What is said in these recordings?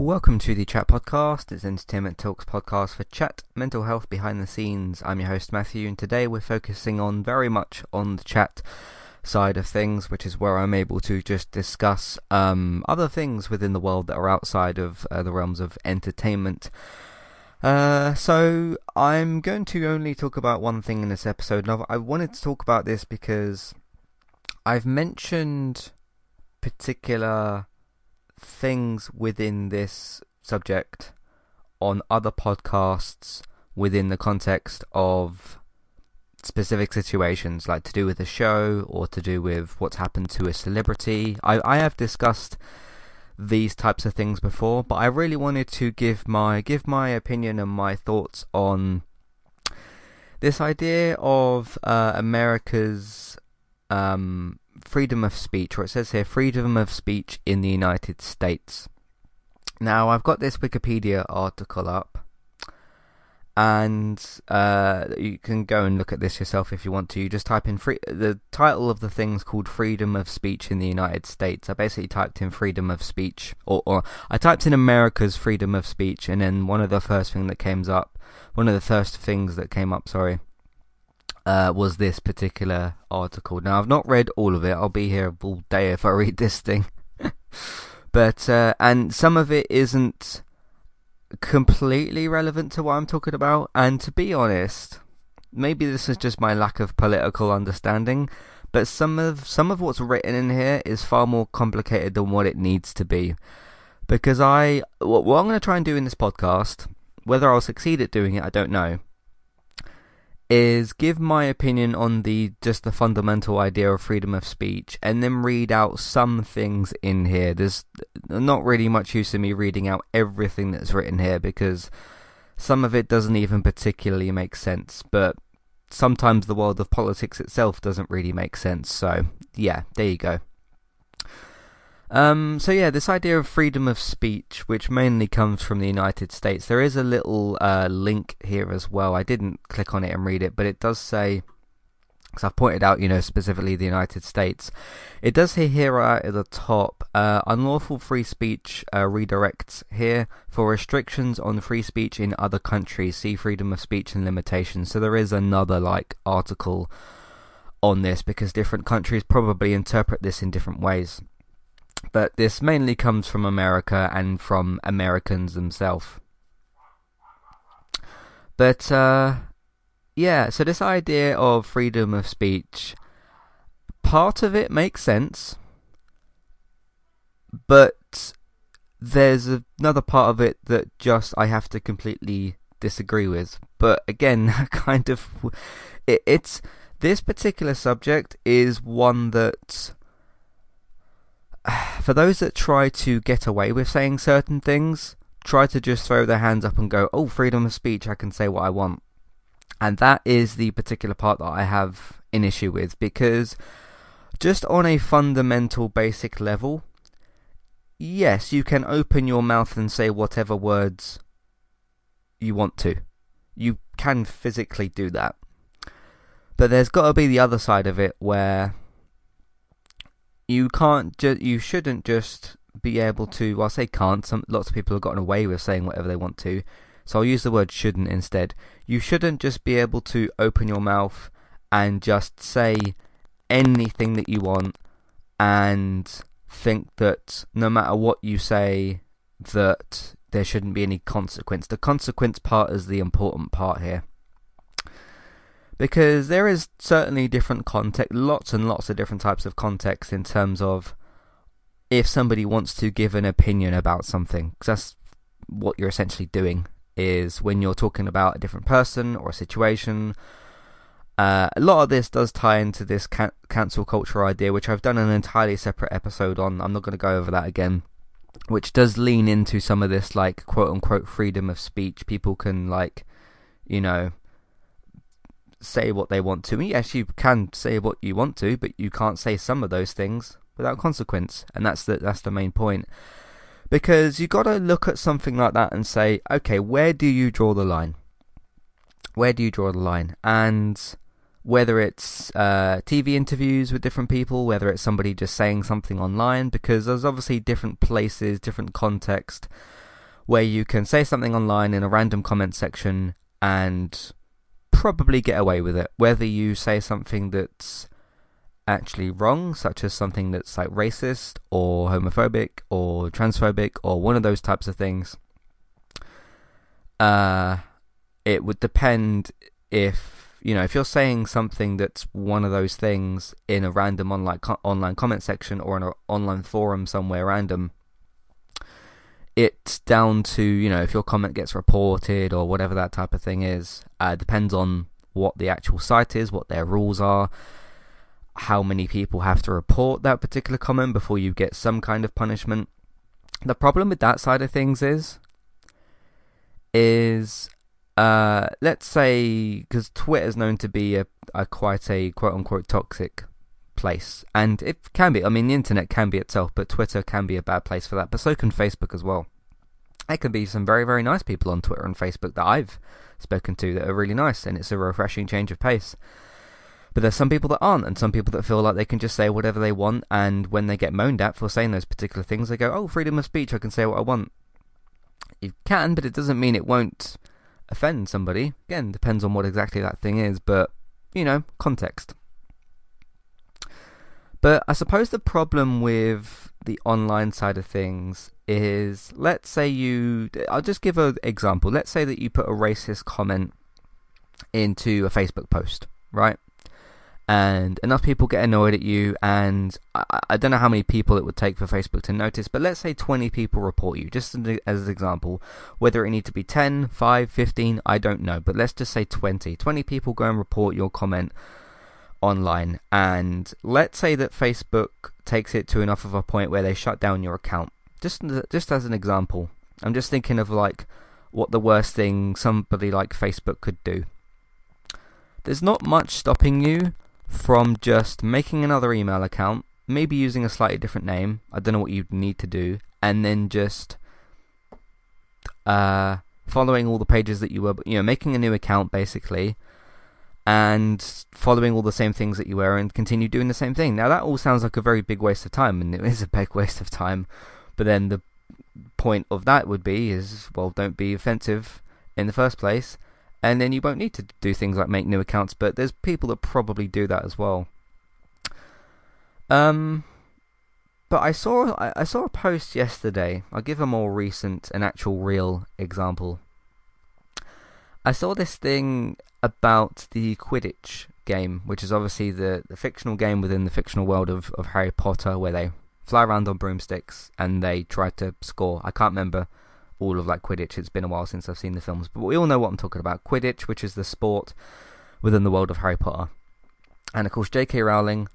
Welcome to the Chat Podcast. It's Entertainment Talks podcast for chat, mental health behind the scenes. I'm your host Matthew, and today we're focusing on very much on the chat side of things, which is where I'm able to just discuss um, other things within the world that are outside of uh, the realms of entertainment. Uh, so I'm going to only talk about one thing in this episode. I wanted to talk about this because I've mentioned particular things within this subject on other podcasts within the context of specific situations, like to do with a show or to do with what's happened to a celebrity. I, I have discussed these types of things before, but I really wanted to give my give my opinion and my thoughts on this idea of uh, America's um, freedom of speech, or it says here freedom of speech in the United States. Now, I've got this Wikipedia article up, and uh, you can go and look at this yourself if you want to. You just type in free. The title of the thing's called "Freedom of Speech in the United States." I basically typed in "freedom of speech," or, or I typed in America's freedom of speech, and then one of the first thing that came up, one of the first things that came up, sorry, uh, was this particular article. Now, I've not read all of it. I'll be here all day if I read this thing. but, uh, and some of it isn't completely relevant to what I'm talking about. And to be honest, maybe this is just my lack of political understanding. But some of some of what's written in here is far more complicated than what it needs to be. Because I, what, what I'm going to try and do in this podcast, whether I'll succeed at doing it, I don't know is give my opinion on the just the fundamental idea of freedom of speech and then read out some things in here. There's not really much use in me reading out everything that's written here because some of it doesn't even particularly make sense but sometimes the world of politics itself doesn't really make sense. So yeah there you go um, so yeah, this idea of freedom of speech, which mainly comes from the United States, there is a little uh, link here as well. I didn't click on it and read it, but it does say, because I've pointed out, you know, specifically the United States, it does say here right at the top, uh, unlawful free speech uh, redirects here for restrictions on free speech in other countries. See freedom of speech and limitations. So there is another like article on this because different countries probably interpret this in different ways but this mainly comes from America and from Americans themselves. But uh, yeah, so this idea of freedom of speech, part of it makes sense, but there's another part of it that just I have to completely disagree with. But again, kind of, it, it's this particular subject is one that for those that try to get away with saying certain things, try to just throw their hands up and go, oh, freedom of speech, I can say what I want. And that is the particular part that I have an issue with because just on a fundamental basic level, yes, you can open your mouth and say whatever words you want to. You can physically do that. But there's got to be the other side of it where you can't you shouldn't just be able to well I say can't some lots of people have gotten away with saying whatever they want to so I'll use the word shouldn't instead. You shouldn't just be able to open your mouth and just say anything that you want and think that no matter what you say that there shouldn't be any consequence. The consequence part is the important part here because there is certainly different context, lots and lots of different types of context in terms of if somebody wants to give an opinion about something. Because that's what you're essentially doing is when you're talking about a different person or a situation. Uh, a lot of this does tie into this can- cancel culture idea, which I've done an entirely separate episode on. I'm not going to go over that again. Which does lean into some of this, like quote unquote freedom of speech. People can like, you know, say what they want to. And yes, you can say what you want to, but you can't say some of those things without consequence, and that's the that's the main point. Because you got to look at something like that and say, okay, where do you draw the line? Where do you draw the line? And whether it's uh, TV interviews with different people, whether it's somebody just saying something online, because there's obviously different places, different context where you can say something online in a random comment section and probably get away with it. Whether you say something that's actually wrong, such as something that's like racist or homophobic or transphobic or one of those types of things, uh, it would depend if you know if you're saying something that's one of those things in a random online co- online comment section or in an online forum somewhere random. It's down to you know if your comment gets reported or whatever that type of thing is. Uh, depends on what the actual site is, what their rules are, how many people have to report that particular comment before you get some kind of punishment. The problem with that side of things is is uh, let's say because Twitter is known to be a, a quite a quote unquote toxic place, and it can be. I mean, the internet can be itself, but Twitter can be a bad place for that. But so can Facebook as well. There can be some very very nice people on Twitter and Facebook that I've spoken to that are really nice, and it's a refreshing change of pace. But there's some people that aren't, and some people that feel like they can just say whatever they want, and when they get moaned at for saying those particular things, they go, "Oh, freedom of speech! I can say what I want." You can, but it doesn't mean it won't offend somebody. Again, depends on what exactly that thing is, but you know, context. But I suppose the problem with the online side of things is let's say you I'll just give an example. Let's say that you put a racist comment into a Facebook post, right? and enough people get annoyed at you and I, I, don't know how many people it would take for Facebook to notice but let's say 20 people report you just as an example whether it need to be 10 5 15 I don't know but let's just say 20 20 people go and report your comment online and let's say that Facebook takes it to enough of a point where they shut down your account just just as an example I'm just thinking of like what the worst thing somebody like Facebook could do there's not much stopping you from just making another email account, maybe using a slightly different name. I don't know what you'd need to do, and then just uh, following all the pages that you were, you know, making a new account basically, and following all the same things that you were, and continue doing the same thing. Now that all sounds like a very big waste of time, and it is a big waste of time. But then the point of that would be is well, don't be offensive in the first place and then you won't need to do things like make new accounts. But there's people that probably do that as well. Um, but I saw I, I saw a post yesterday. I'll give a more recent, an actual real example. I saw this thing about the Quidditch game, which is obviously the, the fictional game within the fictional world of, of Harry Potter, where they fly around on broomsticks and they try to score. I can't remember all of like Quidditch. It's been a while since I've seen the films, but we all know what I'm talking about. Quidditch, which is the sport within the world of Harry Potter, and of course J.K. Rowling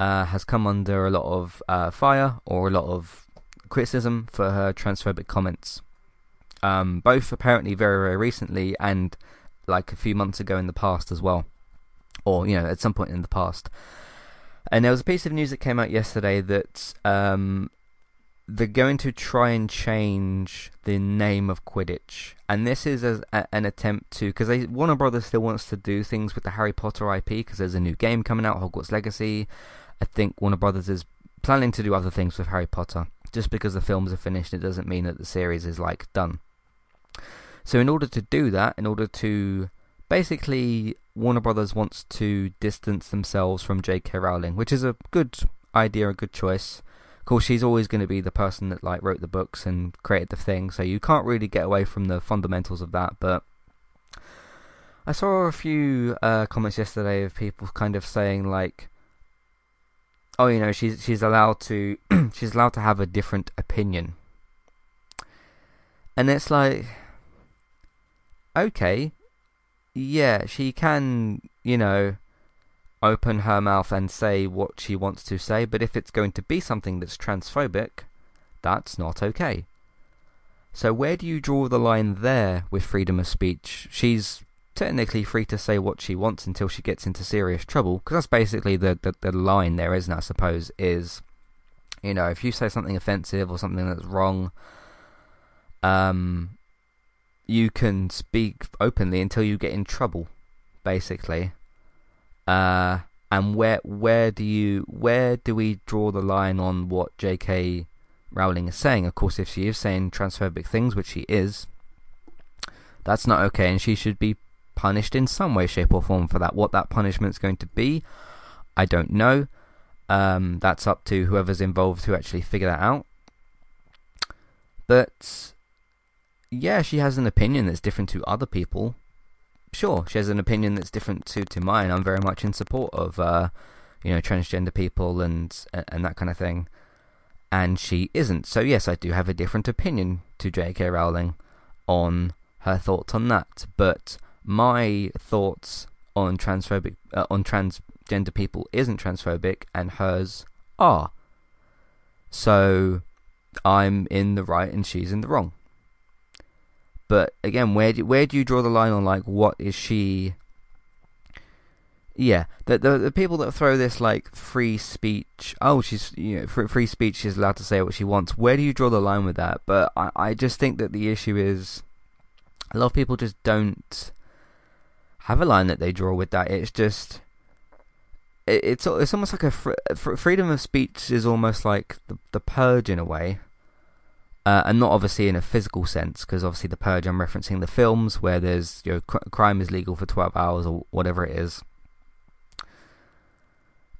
uh, has come under a lot of uh, fire or a lot of criticism for her transphobic comments. Um, both apparently very very recently and like a few months ago in the past as well, or you know at some point in the past. And there was a piece of news that came out yesterday that um, they're going to try and change the name of Quidditch, and this is a, an attempt to because Warner Brothers still wants to do things with the Harry Potter IP because there's a new game coming out, Hogwarts Legacy. I think Warner Brothers is planning to do other things with Harry Potter. Just because the films are finished, it doesn't mean that the series is like done. So, in order to do that, in order to basically, Warner Brothers wants to distance themselves from J.K. Rowling, which is a good idea, a good choice. Of course, she's always going to be the person that like wrote the books and created the thing, so you can't really get away from the fundamentals of that. But I saw a few uh, comments yesterday of people kind of saying like, "Oh, you know, she's she's allowed to she's allowed to have a different opinion," and it's like, okay, yeah, she can, you know, open her mouth and say what she wants to say, but if it's going to be something that's transphobic, that's not okay. So where do you draw the line there with freedom of speech? She's technically free to say what she wants until she gets into serious trouble, because that's basically the, the, the line there, isn't I suppose, is, you know, if you say something offensive or something that's wrong, um, you can speak openly until you get in trouble, basically. Uh, and where where do you where do we draw the line on what J.K. Rowling is saying. Of course, if she is saying transphobic things, which she is, that's not okay, and she should be punished in some way, shape, or form for that. What that punishment is going to be, I don't know. Um, that's up to whoever's involved to actually figure that out. But yeah, she has an opinion that's different to other people. Sure, she has an opinion that's different to, to mine. I'm very much in support of uh, you know transgender people and and that kind of thing. And she isn't. So yes, I do have a different opinion to J.K. Rowling on her thoughts on that. But my thoughts on transphobic uh, on transgender people isn't transphobic, and hers are. So I'm in the right and she's in the wrong. But again, where do where do you draw the line on like what is she? Yeah, the the, the people that throw this like free speech. Oh, she's you know free, free speech. She's allowed to say what she wants. Where do you draw the line with that? But I I just think that the issue is a lot of people just don't have a line that they draw with that. It's just it, it's it's almost like a fr- freedom of speech is almost like the the purge in a way. Uh, and not obviously in a physical sense, because obviously the purge I'm referencing the films where there's you know cr- crime is legal for 12 hours or whatever it is.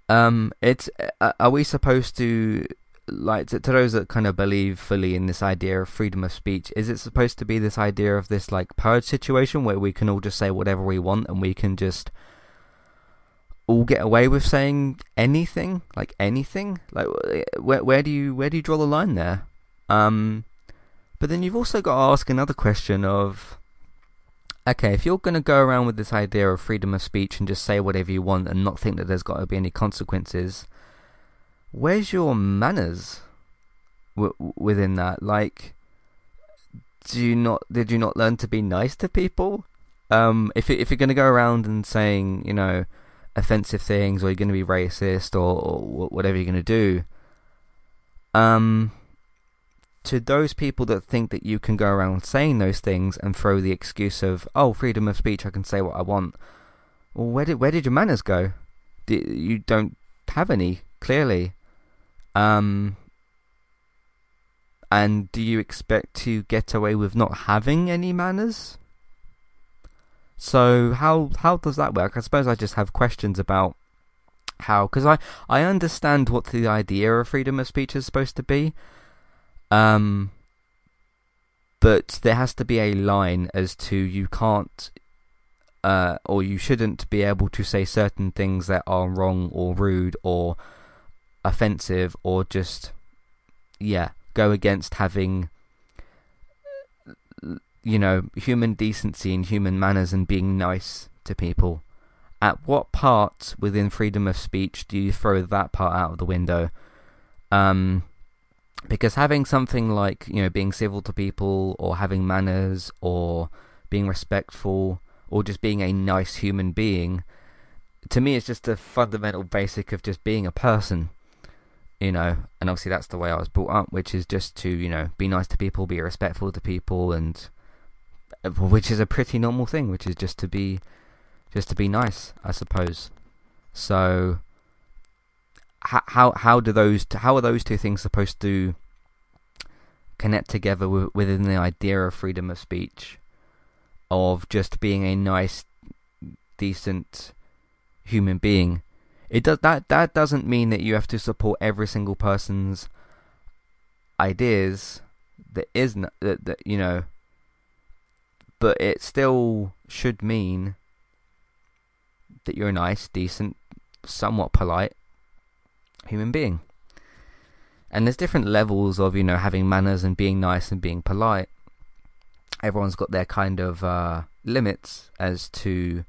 Um, it's uh, are we supposed to like to, to, those that kind of believe fully in this idea of freedom of speech, is it supposed to be this idea of this like purge situation where we can all just say whatever we want and we can just all get away with saying anything, like anything? Like where where do you where do you draw the line there? Um, but then you've also got to ask another question of okay, if you're going to go around with this idea of freedom of speech and just say whatever you want and not think that there's got to be any consequences, where's your manners w- within that? Like, do you not did you not learn to be nice to people? Um, if if you're going to go around and saying you know offensive things, or you're going to be racist, or, or whatever you're going to do, um, to those people that think that you can go around saying those things and throw the excuse of oh freedom of speech, I can say what I want. Well, where did where did your manners go? you don't have any clearly. Um, and do you expect to get away with not having any manners? So how how does that work? I suppose I just have questions about how because I I understand what the idea of freedom of speech is supposed to be. Um, but there has to be a line as to you can't uh, or you shouldn't be able to say certain things that are wrong or rude or offensive or just yeah go against having you know human decency and human manners and being nice to people. At what part within freedom of speech do you throw that part out of the window? Um because having something like you know being civil to people or having manners or being respectful or just being a nice human being to me it's just a fundamental basic of just being a person you know, and obviously that's the way I was brought up, which is just to, you know, be nice to people, be respectful to people, and uh, which is a pretty normal thing, which is just to be, just to be nice, I suppose. So, how how do those how are those two things supposed to connect together within the idea of freedom of speech, of just being a nice, decent human being? It does that that doesn't mean that you have to support every single person's ideas that isn't that, that you know but it still should mean that you're nice, decent, somewhat polite human being. And there's different levels of, you know, having manners and being nice and being polite. Everyone's got their kind of uh, limits as to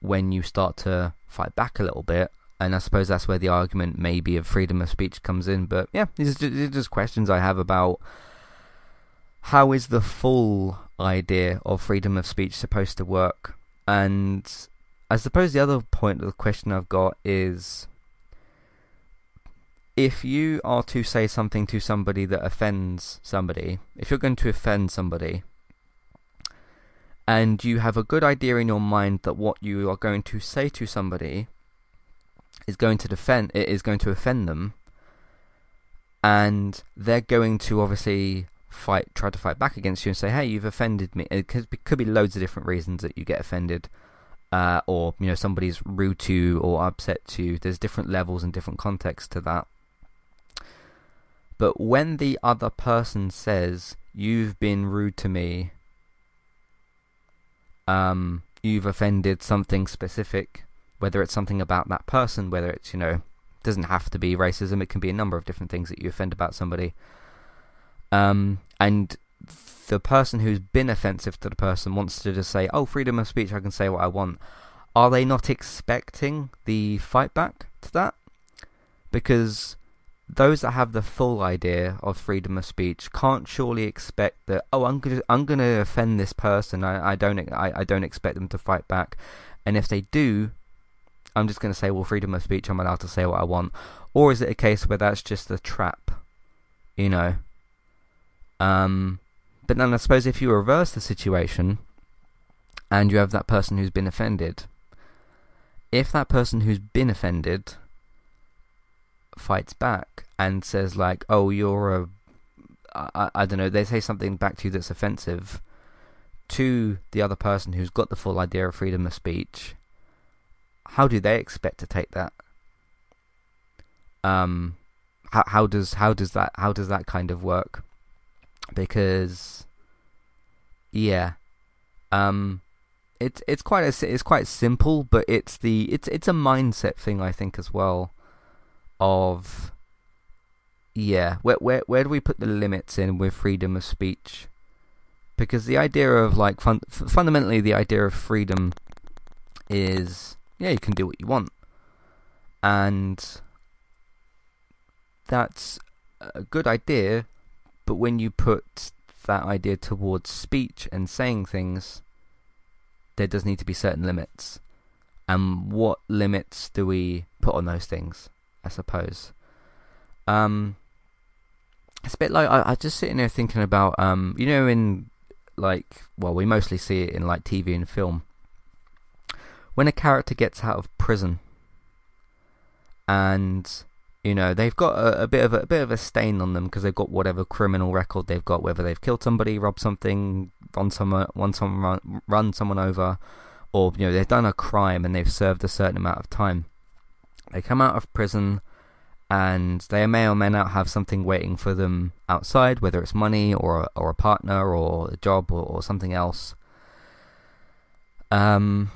when you start to fight back a little bit. And I suppose that's where the argument maybe of freedom of speech comes in. But yeah, these are just, just questions I have about how is the full idea of freedom of speech supposed to work? And I suppose the other point of the question I've got is if you are to say something to somebody that offends somebody, if you're going to offend somebody, and you have a good idea in your mind that what you are going to say to somebody is going to defend it is going to offend them and they're going to obviously fight, try to fight back against you and say, "Hey, you've offended me." It could be, could be loads of different reasons that you get offended, uh, or you know somebody's rude to you or upset to you. There's different levels and different contexts to that. But when the other person says, "You've been rude to me," um, you've offended something specific, whether it's something about that person, whether it's you know doesn't have to be racism. It can be a number of different things that you offend about somebody. Um, and the person who's been offensive to the person wants to just say, "Oh, freedom of speech. I can say what I want." Are they not expecting the fight back to that? Because those that have the full idea of freedom of speech can't surely expect that. Oh, I'm gonna I'm gonna offend this person. I, I don't I, I don't expect them to fight back. And if they do, I'm just going to say, well, freedom of speech, I'm allowed to say what I want? Or is it a case where that's just a trap? You know? Um, but then I suppose if you reverse the situation and you have that person who's been offended, if that person who's been offended fights back and says like, "Oh, you're a," I, I don't know, they say something back to you that's offensive to the other person who's got the full idea of freedom of speech, how do they expect to take that? Um, how how does how does that how does that kind of work? Because, yeah, um, it's it's quite a, it's quite simple, but it's the it's it's a mindset thing I think as well. Of yeah, where where where do we put the limits in with freedom of speech? Because the idea of like fun, fundamentally the idea of freedom is yeah, you can do what you want. And that's a good idea, but when you put that idea towards speech and saying things, there does need to be certain limits. And what limits do we put on those things, I suppose? Um, it's a bit like I, I just sitting there thinking about um, you know, in like well, we mostly see it in like TV and film when a character gets out of prison and you know they've got a, a bit of a, a, bit of a stain on them because they've got whatever criminal record they've got, whether they've killed somebody, robbed something, run someone, someone, run, run someone over, or you know they've done a crime and they've served a certain amount of time. They come out of prison and they may or may not have something waiting for them outside, whether it's money or or a partner or a job or, or something else. Um,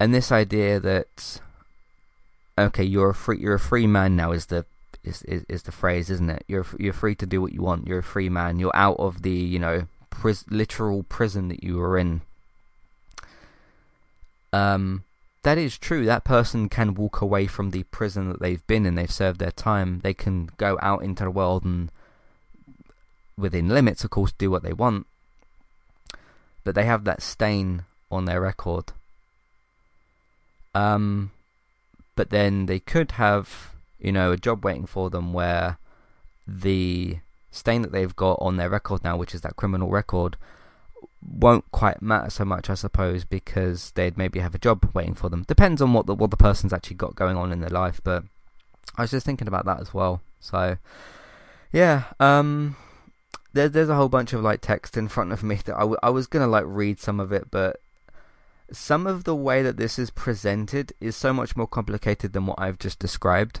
and this idea that okay, you're a free you're a free man now is the is, is is the phrase, isn't it? You're you're free to do what you want. You're a free man. You're out of the you know pris- literal prison that you were in. Um, that is true. That person can walk away from the prison that they've been in. They've served their time. They can go out into the world and, within limits, of course, do what they want. But they have that stain on their record. Um, but then they could have, you know, a job waiting for them where the stain that they've got on their record now, which is that criminal record, won't quite matter so much, I suppose, because they'd maybe have a job waiting for them. Depends on what the what the person's actually got going on in their life, but I was just thinking about that as well. So, yeah, um, there, there's a whole bunch of like text in front of me that I, w- I was gonna like read some of it, but some of the way that this is presented is so much more complicated than what I've just described.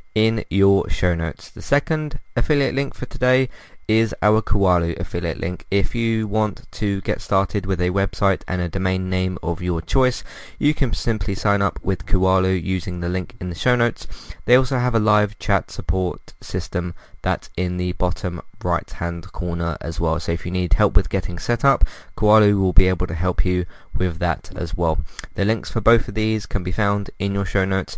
in your show notes the second affiliate link for today is our Kualo affiliate link. If you want to get started with a website and a domain name of your choice, you can simply sign up with Kualo using the link in the show notes. They also have a live chat support system that's in the bottom right hand corner as well. So if you need help with getting set up, Kualo will be able to help you with that as well. The links for both of these can be found in your show notes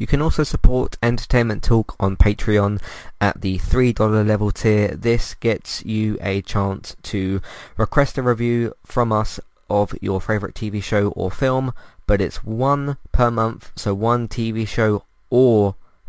you can also support Entertainment Talk on Patreon at the $3 level tier. This gets you a chance to request a review from us of your favourite TV show or film, but it's one per month, so one TV show or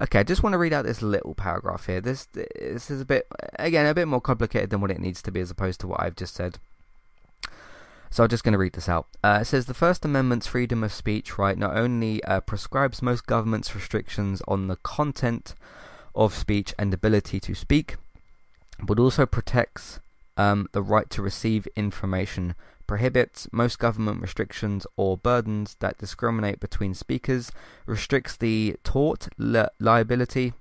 Okay, I just want to read out this little paragraph here. This this is a bit again a bit more complicated than what it needs to be as opposed to what I've just said. So I'm just going to read this out. Uh, it says the First Amendment's freedom of speech right not only uh, prescribes most governments' restrictions on the content of speech and ability to speak, but also protects um, the right to receive information prohibits most government restrictions or burdens that discriminate between speakers, restricts the tort li- liability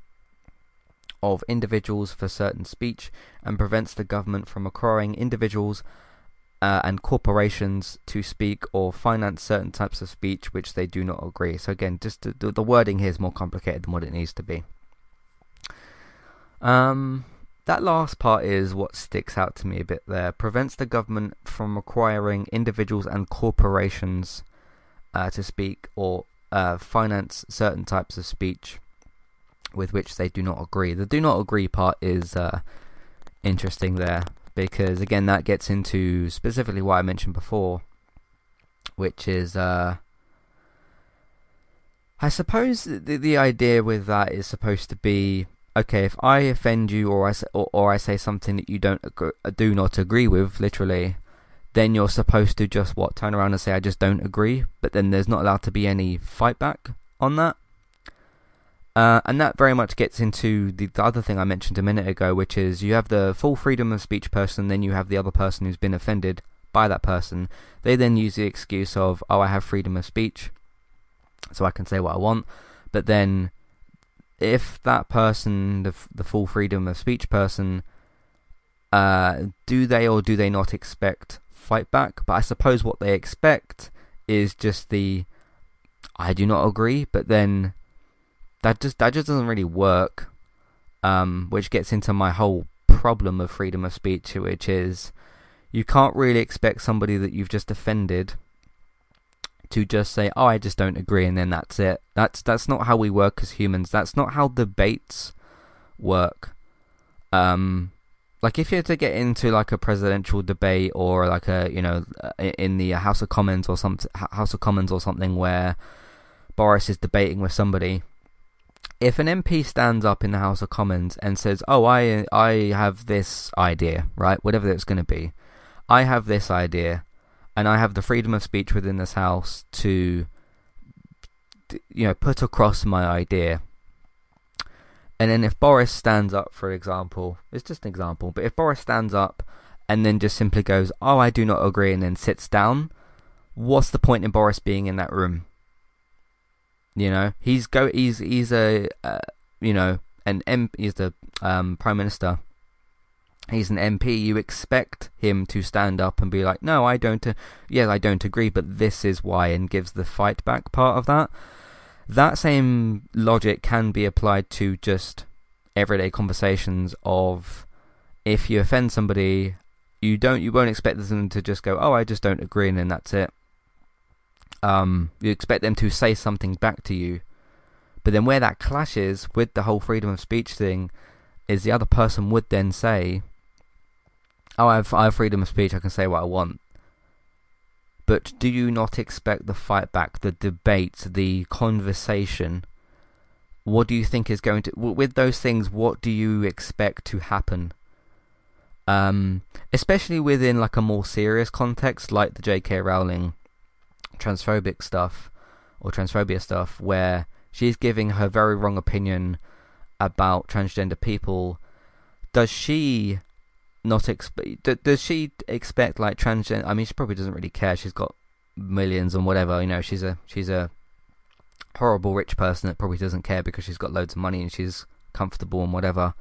of individuals for certain speech, and prevents the government from acquiring individuals uh, and corporations to speak or finance certain types of speech which they do not agree. So again, just the wording here is more complicated than what it needs to be. Um, that last part is what sticks out to me a bit there. Prevents the government from requiring individuals and corporations uh, to speak or uh, finance certain types of speech with which they do not agree. The do not agree part is uh, interesting there because, again, that gets into specifically what I mentioned before, which is. Uh, I suppose the the idea with that is supposed to be okay, if I offend you or I or, or I say something that you don't agree, do not agree with, literally, then you're supposed to just what turn around and say I just don't agree, but then there's not allowed to be any fight back on that. Uh, and that very much gets into the, the, other thing I mentioned a minute ago, which is you have the full freedom of speech person, then you have the other person who's been offended by that person. They then use the excuse of, oh, I have freedom of speech, so I can say what I want. But then if that person, the the full freedom of speech person, uh, do they or do they not expect fight back? But I suppose what they expect is just the I do not agree, but then that just that just doesn't really work. Um, which gets into my whole problem of freedom of speech, which is you can't really expect somebody that you've just offended to just say, "Oh, I just don't agree," and then that's it. That's that's not how we work as humans. That's not how debates work. Um, like if you had to get into like a presidential debate or like a you know in the House of Commons or some House of Commons or something where Boris is debating with somebody. If an MP stands up in the House of Commons and says, "Oh, I I have this idea, right? Whatever it's going to be, I have this idea," and I have the freedom of speech within this house to, you know, put across my idea. And then if Boris stands up, for example, it's just an example, but if Boris stands up and then just simply goes, "Oh, I do not agree," and then sits down, what's the point in Boris being in that room? You know, he's go, he's he's a, uh, you know, an M, he's the um, prime minister he's an MP, you expect him to stand up and be like, no, I don't, uh, yes, I don't agree, but this is why, and gives the fight back part of that. That same logic can be applied to just everyday conversations of if you offend somebody, you don't, you won't expect them to just go, oh, I just don't agree, and then that's it. Um, you expect them to say something back to you. But then where that clashes with the whole freedom of speech thing is the other person would then say, oh, I have, I have freedom of speech, I can say what I want. But do you not expect the fight back, the debate, the conversation? What do you think is going to, with those things, what do you expect to happen? um, especially within like a more serious context, like the J.K. Rowling transphobic stuff or transphobia stuff, where she's giving her very wrong opinion about transgender people. Does she not expect? Does she expect like transgender? I mean, she probably doesn't really care. She's got millions and whatever. You know, she's a she's a horrible rich person that probably doesn't care because she's got loads of money and she's comfortable and whatever.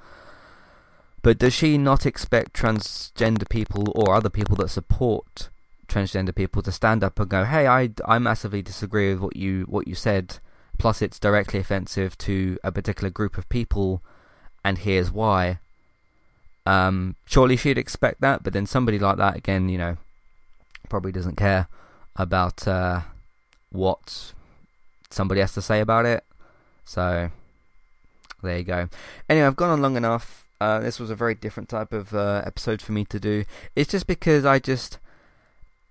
But does she not expect transgender people or other people that support transgender people to stand up and go, "Hey, I, I massively disagree with what you what you said. Plus, it's directly offensive to a particular group of people, and here's why." Um, surely she'd expect that, but then somebody like that again, you know, probably doesn't care about uh, what somebody has to say about it. So there you go. Anyway, I've gone on long enough. Uh, this was a very different type of uh, episode for me to do. It's just because I just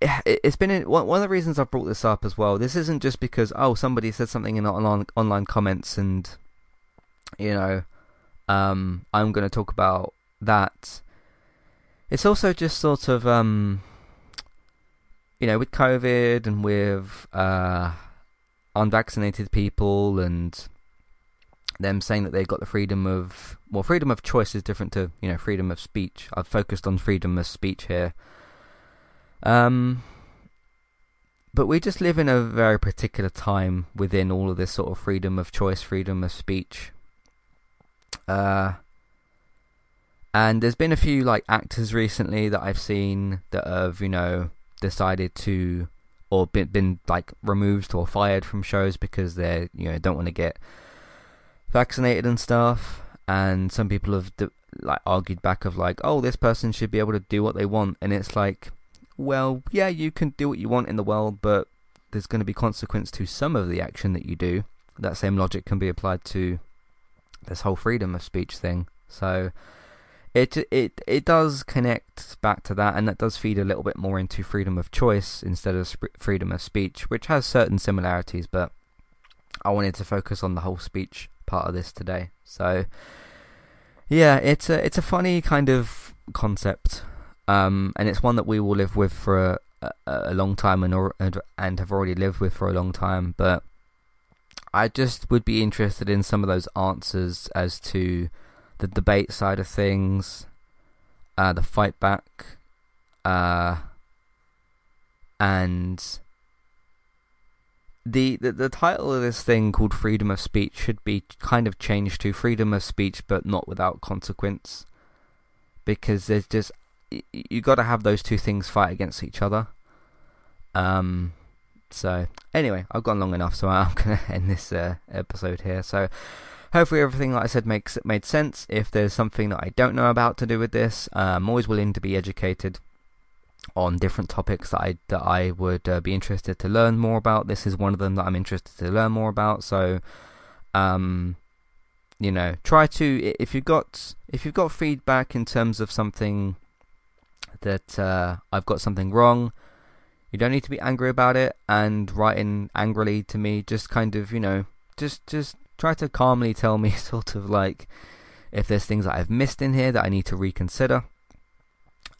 it, has been one of the reasons I've brought this up as well. This isn't just because oh somebody said something in online online comments and you know um, I'm going to talk about that. It's also just sort of um, you know with COVID and with uh, unvaccinated people and them saying that they've got the freedom of well freedom of choice is different to you know freedom of speech. I've focused on freedom of speech here. Um but we just live in a very particular time within all of this sort of freedom of choice freedom of speech. Uh and there's been a few like actors recently that i've seen that have you know decided to or been, been like removed or fired from shows because they you know don't want to get vaccinated and stuff, and some people have like argued back of like, oh, this person should be able to do what they want, and it's like, well, yeah, you can do what you want in the world, but there's going to be consequence to some of the action that you do. That same logic can be applied to this whole freedom of speech thing. So it it it does connect back to that, and that does feed a little bit more into freedom of choice instead of sp- freedom of speech, which has certain similarities. But I wanted to focus on the whole speech part of this today. So yeah, it's a it's a funny kind of concept, um, and it's one that we will live with for a, a, long time and or, and and have already lived with for a long time. But I just would be interested in some of those answers as to the debate side of things, uh, the fight back, uh, and the, the the title of this thing called freedom of speech should be kind of changed to freedom of speech but not without consequence. Because there's just you got to have those two things fight against each other. Um so anyway i've gone long enough so i'm to end this uh, episode here. So hopefully everything like i said makes it made sense if there's something that i don't know about to do with this uh, i'm always willing to be educated on different topics that I that I would uh, be interested to learn more about. This is one of them that I'm interested to learn more about. So, um, you know, try to if you've got if you've got feedback in terms of something that uh, I've got something wrong, you don't need to be angry about it and writing angrily to me. Just kind of you know, just just try to calmly tell me sort of like if there's things that I've missed in here that I need to reconsider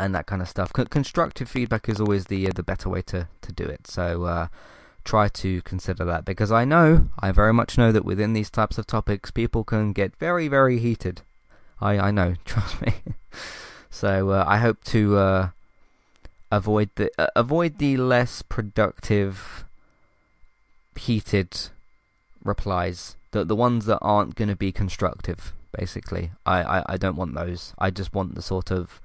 and that kind of stuff. Constructive feedback is always the uh, the better way to, to do it. So uh, try to consider that because I know, I very much know that within these types of topics, people can get very, very heated. I, I know, trust me. so uh, I hope to uh, avoid the uh, avoid the less productive, heated replies. The the ones that aren't going to be constructive. Basically, I, I, I don't want those. I just want the sort of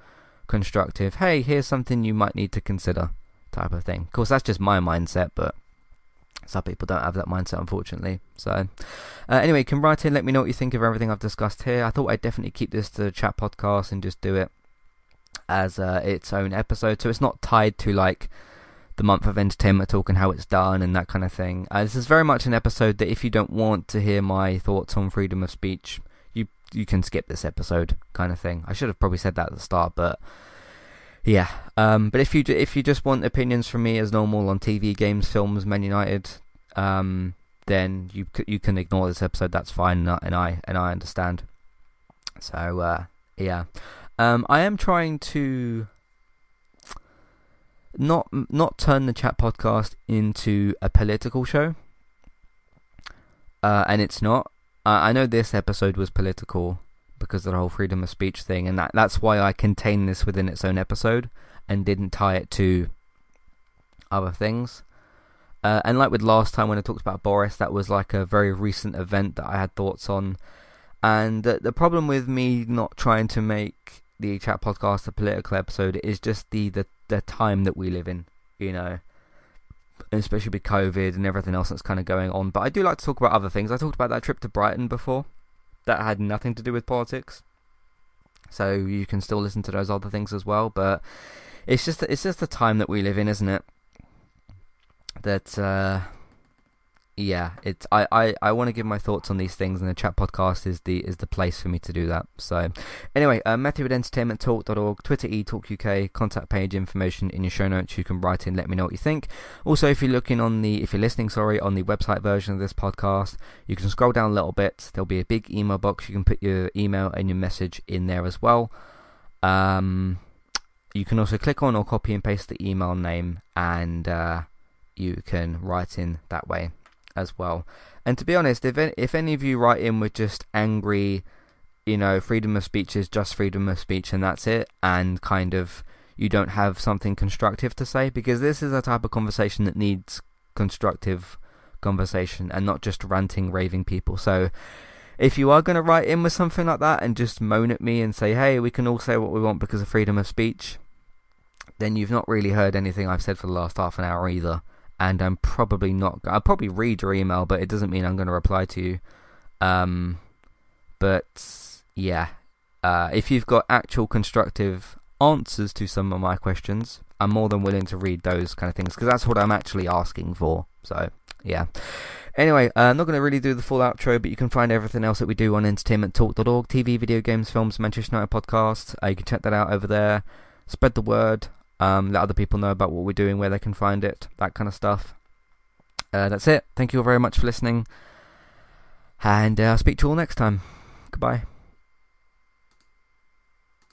constructive, hey, here's something you might need to consider type of thing. Of course, that's just my mindset, but some people don't have that mindset, unfortunately. So, uh, anyway, you can write in, let me know what you think of everything I've discussed here. I thought I'd definitely keep this to the chat podcast and just do it as uh, its own episode, so it's not tied to like the month of entertainment talk and how it's done and that kind of thing. Uh, this is very much an episode that if you don't want to hear my thoughts on freedom of speech, you you can skip this episode kind of thing. I should have probably said that at the start, but yeah. Um, but if you if you just want opinions from me as normal on TV, games, films, Man United, um, then you you can ignore this episode. That's fine, and I and I understand. So uh, yeah. Um, I am trying to not not turn the chat podcast into a political show. Uh, and it's not. I know this episode was political because of the whole freedom of speech thing, and that that's why I contained this within its own episode and didn't tie it to other things. Uh, and like with last time when I talked about Boris, that was like a very recent event that I had thoughts on. And the, the problem with me not trying to make the chat podcast a political episode is just the, the, the time that we live in, you know, especially with COVID and everything else that's kind of going on. But I do like to talk about other things. I talked about that trip to Brighton before, that had nothing to do with politics. So you can still listen to those other things as well. But it's just it's just the time that we live in, isn't it? That uh, yeah, it's I, I, I want to give my thoughts on these things, and the chat podcast is the is the place for me to do that. So, anyway, uh, Matthew at entertainmenttalk.org, Twitter eTalk UK, contact page information in your show notes. You can write in, let me know what you think. Also, if you're looking on the if you're listening, sorry, on the website version of this podcast, you can scroll down a little bit. There'll be a big email box. You can put your email and your message in there as well. Um, you can also click on or copy and paste the email name, and uh, you can write in that way as well. And to be honest, if if any of you write in with just angry, you know, freedom of speech is just freedom of speech and that's it, and kind of you don't have something constructive to say, because this is a type of conversation that needs constructive conversation and not just ranting, raving people. So if you are going to write in with something like that and just moan at me and say, hey, we can all say what we want because of freedom of speech, then you've not really heard anything I've said for the last half an hour either and I'm probably not. I'll probably read your email, but it doesn't mean I'm going to reply to you. Um, but yeah, uh, if you've got actual constructive answers to some of my questions, I'm more than willing to read those kind of things because that's what I'm actually asking for. So yeah. Anyway, uh, I'm not going to really do the full outro, but you can find everything else that we do on entertainmenttalk.org, TV, video games, films, Manchester United podcast. Uh, you can check that out over there. Spread the word um, let other people know about what we're doing, where they can find it, that kind of stuff. Uh, that's it. Thank you all very much for listening, and uh, I'll speak to you all next time. Goodbye.